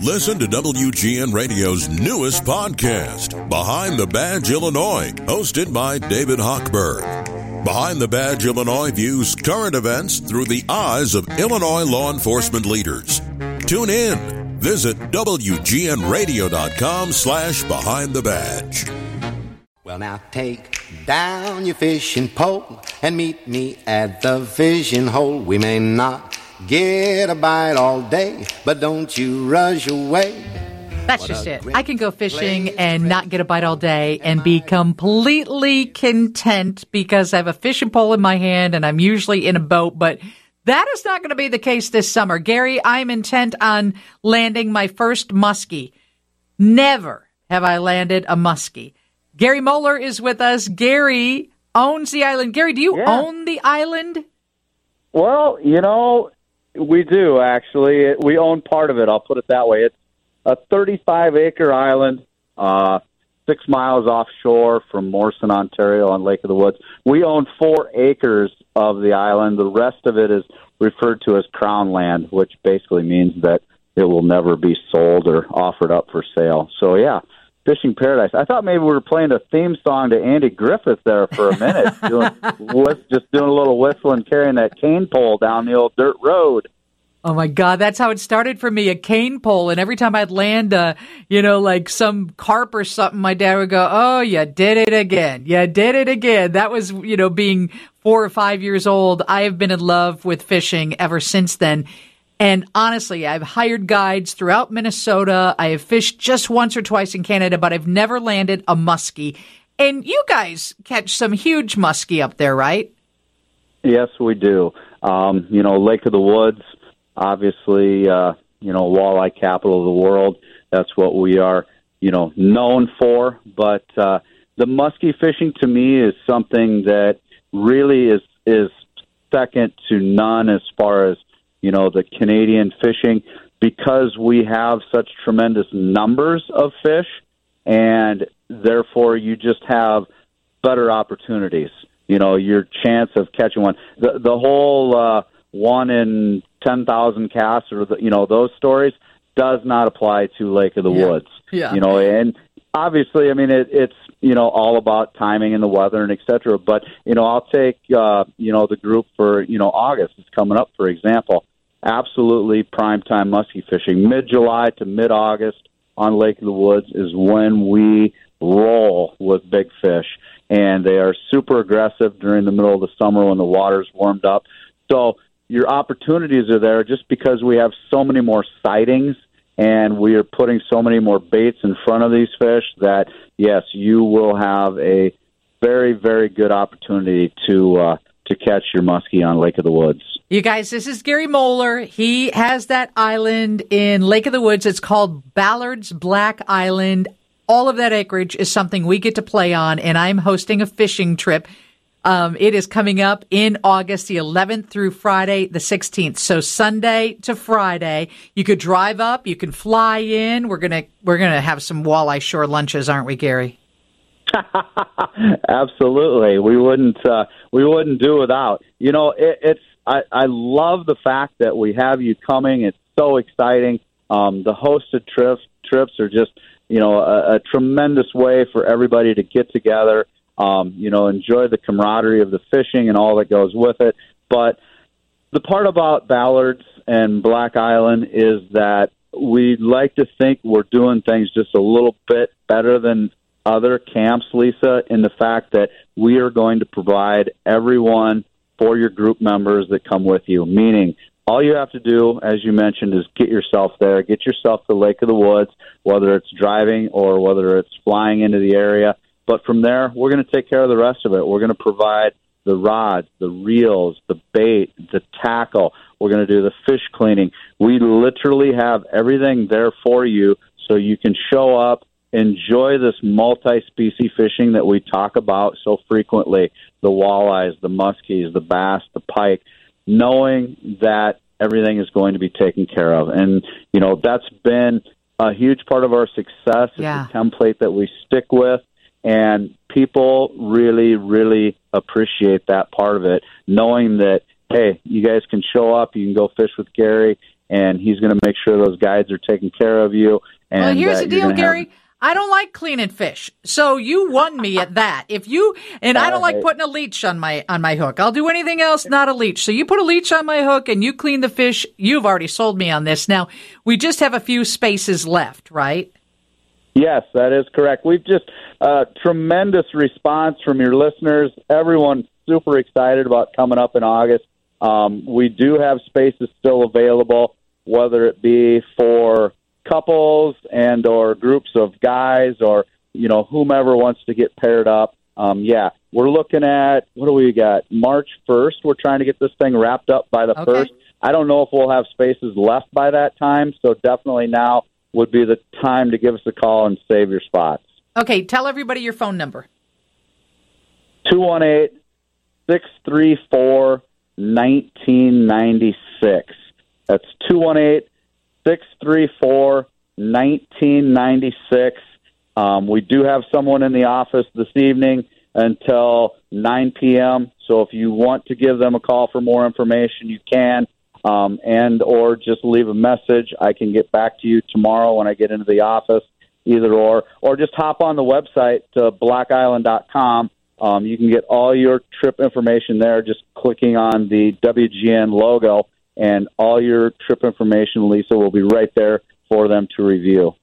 Listen to WGN Radio's newest podcast, Behind the Badge Illinois, hosted by David Hochberg. Behind the Badge Illinois views current events through the eyes of Illinois law enforcement leaders. Tune in. Visit WGNRadio.com slash Behind the Badge. Well, now take down your fishing pole and meet me at the vision hole. We may not get a bite all day, but don't you rush away. That's just it. I can go fishing and not get a bite all day and be completely content because I have a fishing pole in my hand and I'm usually in a boat, but that is not going to be the case this summer. Gary, I'm intent on landing my first muskie. Never have I landed a muskie. Gary Moeller is with us. Gary owns the island. Gary, do you Yeah. own the island? Well, you know, we do actually. It- We own part of it. I'll put it that way. It's a 35 acre island, uh, six miles offshore from Morson, Ontario, on Lake of the Woods. We own four acres of the island. The rest of it is referred to as crown land, which basically means that it will never be sold or offered up for sale. So, yeah. Fishing Paradise. I thought maybe we were playing a theme song to Andy Griffith there for a minute, doing, just doing a little whistling, carrying that cane pole down the old dirt road. Oh my God, that's how it started for me, a cane pole. And every time I'd land, uh, you know, like some carp or something, my dad would go, Oh, you did it again. You did it again. That was, you know, being four or five years old. I have been in love with fishing ever since then. And honestly, I've hired guides throughout Minnesota. I have fished just once or twice in Canada, but I've never landed a muskie. And you guys catch some huge muskie up there, right? Yes, we do. Um, you know, Lake of the Woods, obviously, uh, you know, walleye capital of the world. That's what we are, you know, known for. But uh, the muskie fishing to me is something that really is is second to none as far as you know the Canadian fishing because we have such tremendous numbers of fish, and therefore you just have better opportunities. You know, your chance of catching one. The the whole uh, one in ten thousand casts, or the, you know those stories, does not apply to Lake of the Yeah. Woods. Yeah. You know, and obviously, I mean, it, it's you know all about timing and the weather and et cetera. But you know, I'll take uh, you know the group for you know August. It's coming up, for example. Absolutely prime time muskie fishing. Mid July to mid August on Lake of the Woods is when we roll with big fish, and they are super aggressive during the middle of the summer when the water's warmed up. So your opportunities are there just because we have so many more sightings and we are putting so many more baits in front of these fish that yes, you will have a very very good opportunity to uh, to catch your muskie on Lake of the Woods. You guys, this is Gary Moeller. He has that island in Lake of the Woods. It's called Ballard's Black Island. All of that acreage is something we get to play on, and I'm hosting a fishing trip. Um, it is coming up in August the 11th through Friday the 16th. So Sunday to Friday, you could drive up, you can fly in. We're gonna we're gonna have some walleye shore lunches, aren't we, Gary? Absolutely, we wouldn't uh, we wouldn't do without. You know, it, it's I, I love the fact that we have you coming. It's so exciting. Um, the hosted trips trips are just you know a, a tremendous way for everybody to get together. Um, you know, enjoy the camaraderie of the fishing and all that goes with it. But the part about Ballards and Black Island is that we like to think we're doing things just a little bit better than other camps, Lisa, in the fact that we are going to provide everyone for your group members that come with you. Meaning, all you have to do, as you mentioned, is get yourself there, get yourself to Lake of the Woods, whether it's driving or whether it's flying into the area. But from there, we're going to take care of the rest of it. We're going to provide the rods, the reels, the bait, the tackle. We're going to do the fish cleaning. We literally have everything there for you so you can show up, enjoy this multi species fishing that we talk about so frequently the walleyes, the muskies, the bass, the pike, knowing that everything is going to be taken care of. And, you know, that's been a huge part of our success. It's Yeah. a template that we stick with. And people really, really appreciate that part of it, knowing that, hey, you guys can show up, you can go fish with Gary, and he's going to make sure those guides are taking care of you. And well, here's the deal, Gary. have- I don't like cleaning fish, so you won me at that. If you and I don't like putting a leech on my on my hook. I'll do anything else, not a leech. So you put a leech on my hook and you clean the fish. You've already sold me on this. Now we just have a few spaces left, right? Yes, that is correct. We've just uh, tremendous response from your listeners. Everyone super excited about coming up in August. Um, we do have spaces still available, whether it be for couples and or groups of guys or you know whomever wants to get paired up. Um, yeah, we're looking at what do we got? March first. We're trying to get this thing wrapped up by the Okay. first. I don't know if we'll have spaces left by that time, so definitely now would be the time to give us a call and save your spots. Okay, tell everybody your phone number. 218 634 1996. That's 218 634 1996. Um, we do have someone in the office this evening until 9 p.m. So if you want to give them a call for more information, you can, um, and or just leave a message. I can get back to you tomorrow when I get into the office, either or, or just hop on the website to blackisland.com. Um, you can get all your trip information there just clicking on the WGN logo, and all your trip information, Lisa, will be right there for them to review.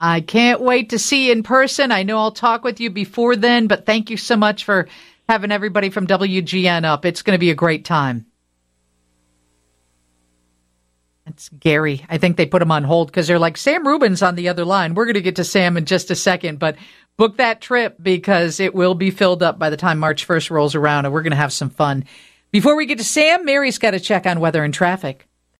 I can't wait to see you in person. I know I'll talk with you before then, but thank you so much for having everybody from WGN up. It's going to be a great time. It's Gary. I think they put him on hold because they're like, Sam Rubin's on the other line. We're going to get to Sam in just a second, but book that trip because it will be filled up by the time March 1st rolls around and we're going to have some fun. Before we get to Sam, Mary's got to check on weather and traffic.